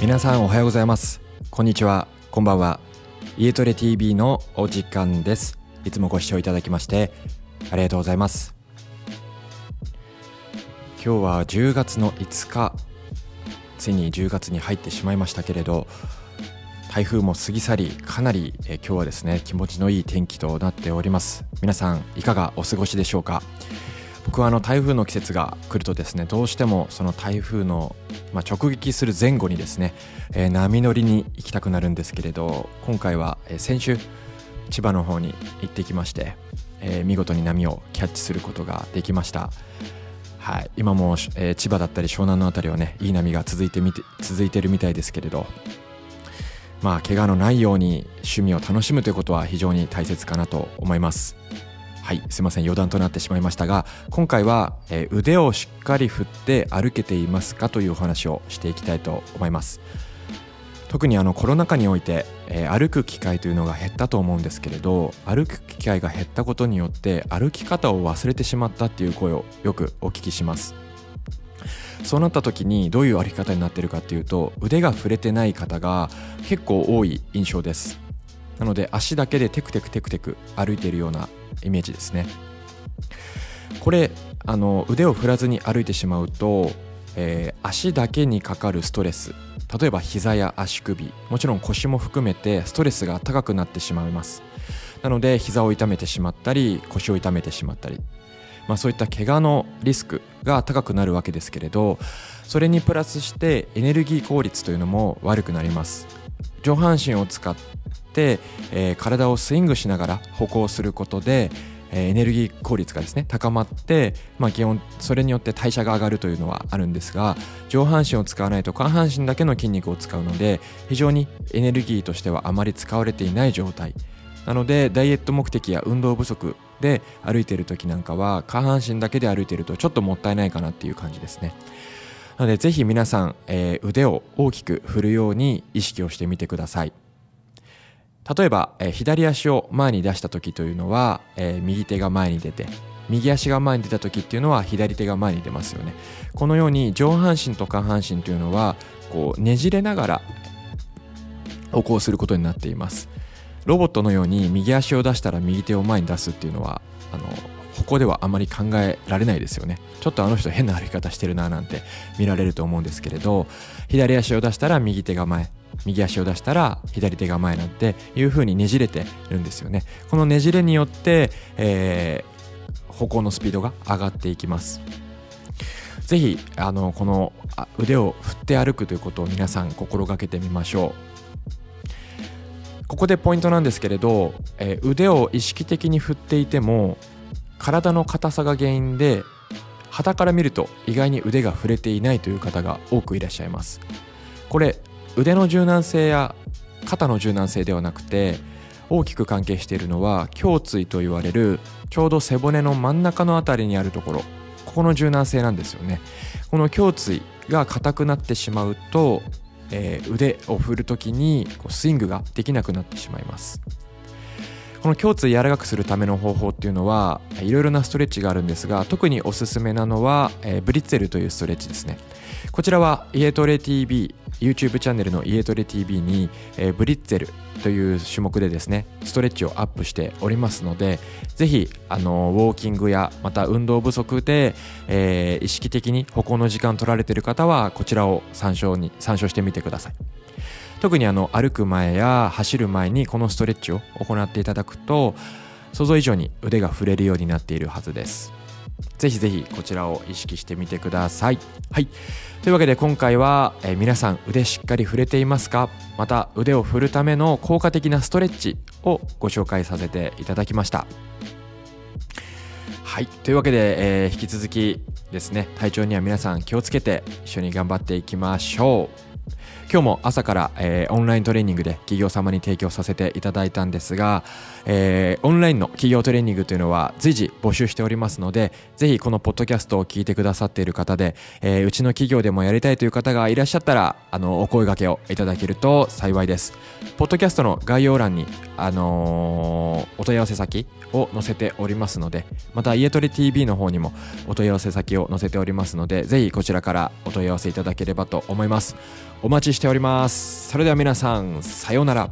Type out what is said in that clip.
皆さんおはようございます。こんにちは。こんばんは。家トレ TV のお時間です。いつもご視聴いただきましてありがとうございます。今日は10月の5日。ついに10月に入ってしまいましたけれど台風も過ぎ去りかなり、え今日はですね気持ちのいい天気となっております。皆さんいかがお過ごしでしょうか？僕はあの台風の季節が来るとですねどうしてもその台風の、ま、直撃する前後にですね、えー、波乗りに行きたくなるんですけれど今回は、先週千葉の方に行ってきまして、えー、見事に波をキャッチすることができました。はい、今も、えー、千葉だったり湘南の辺りはねいい波が続いてみて続いてるみたいですけれどまあ怪我のないように趣味を楽しむということは非常に大切かなと思います。はいすいません余談となってしまいましたが今回は、えー、腕をしっかり振って歩けていますかというお話をしていきたいと思います。特にあのコロナ禍において、えー、歩く機会というのが減ったと思うんですけれど歩く機会が減ったことによって歩き方を忘れてしまったっていう声をよくお聞きします。そうなった時にどういう歩き方になってるかっていうと腕が触れてない方が結構多い印象です。なので足だけでテクテクテクテク歩いているようなイメージですね。これあの腕を振らずに歩いてしまうと、えー、足だけにかかるストレス。例えば膝や足首。もちろん腰も含めてストレスが高くなってしまいます。なので膝を痛めてしまったり腰を痛めてしまったり、まあ、そういった怪我のリスクが高くなるわけですけれどそれにプラスしてエネルギー効率というのも悪くなります。上半身を使っ、えー、体をスイングしながら歩行することで、えー、エネルギー効率がですね高まって、まあ、基本それによって代謝が上がるというのはあるんですが上半身を使わないと下半身だけの筋肉を使うので非常にエネルギーとしてはあまり使われていない状態。なのでダイエット目的や運動不足で歩いている時なんかは下半身だけで歩いているとちょっともったいないかなっていう感じですね。なのでぜひ皆さん、えー、腕を大きく振るように意識をしてみてください。例えば、えー、左足を前に出した時というのは、えー、右手が前に出て右足が前に出た時っていうのは左手が前に出ますよね。このように上半身と下半身というのはこうねじれながら歩行することになっています。ロボットのように右足を出したら右手を前に出すっていうのはあのここではあまり考えられないですよね。ちょっとあの人変な歩き方してるななんて見られると思うんですけれど左足を出したら右手が前。右足を出したら左手が前なんていう風にねじれてるんですよね。このねじれによって、えー、歩行のスピードが上がっていきます。ぜひあのこの腕を振って歩くということを皆さん心がけてみましょう。ここでポイントなんですけれど、えー、腕を意識的に振っていても体の硬さが原因で旗から見ると意外に腕が触れていないという方が多くいらっしゃいます。これ腕の柔軟性や肩の柔軟性ではなくて大きく関係しているのは胸椎と言われるちょうど背骨の真ん中の辺りにあるところ。ここの柔軟性なんですよね。この胸椎が硬くなってしまうと、えー、腕を振る時にこうスイングができなくなってしまいます。この胸椎柔らかくするための方法っていうのはいろいろなストレッチがあるんですが特におすすめなのは、えー、ブリッツェルというストレッチですね。こちらは家トレ TV YouTube チャンネルの家トレ TV に、えー、ブリッツェルという種目でですねストレッチをアップしておりますのでぜひあのウォーキングやまた運動不足で、えー、意識的に歩行の時間取られている方はこちらを参照に参照してみてください。特にあの歩く前や走る前にこのストレッチを行っていただくと想像以上に腕が振れるようになっているはずです。ぜひぜひこちらを意識してみてください。はい。というわけで今回は、えー、皆さん腕しっかり触れていますか？また腕を振るための効果的なストレッチをご紹介させていただきました。はい。というわけで、えー、引き続きですね体調には皆さん気をつけて一緒に頑張っていきましょう。今日も朝から、えー、オンライントレーニングで企業様に提供させていただいたんですが、えー、オンラインの企業トレーニングというのは随時募集しておりますのでぜひこのポッドキャストを聞いてくださっている方で、えー、うちの企業でもやりたいという方がいらっしゃったらあのお声掛けをいただけると幸いです。ポッドキャストの概要欄に、あのお問い合わせ先を載せておりますのでまた家トレ TV の方にもお問い合わせ先を載せておりますのでぜひこちらからお問い合わせいただければと思います。お待ちしております。それでは皆さんさようなら。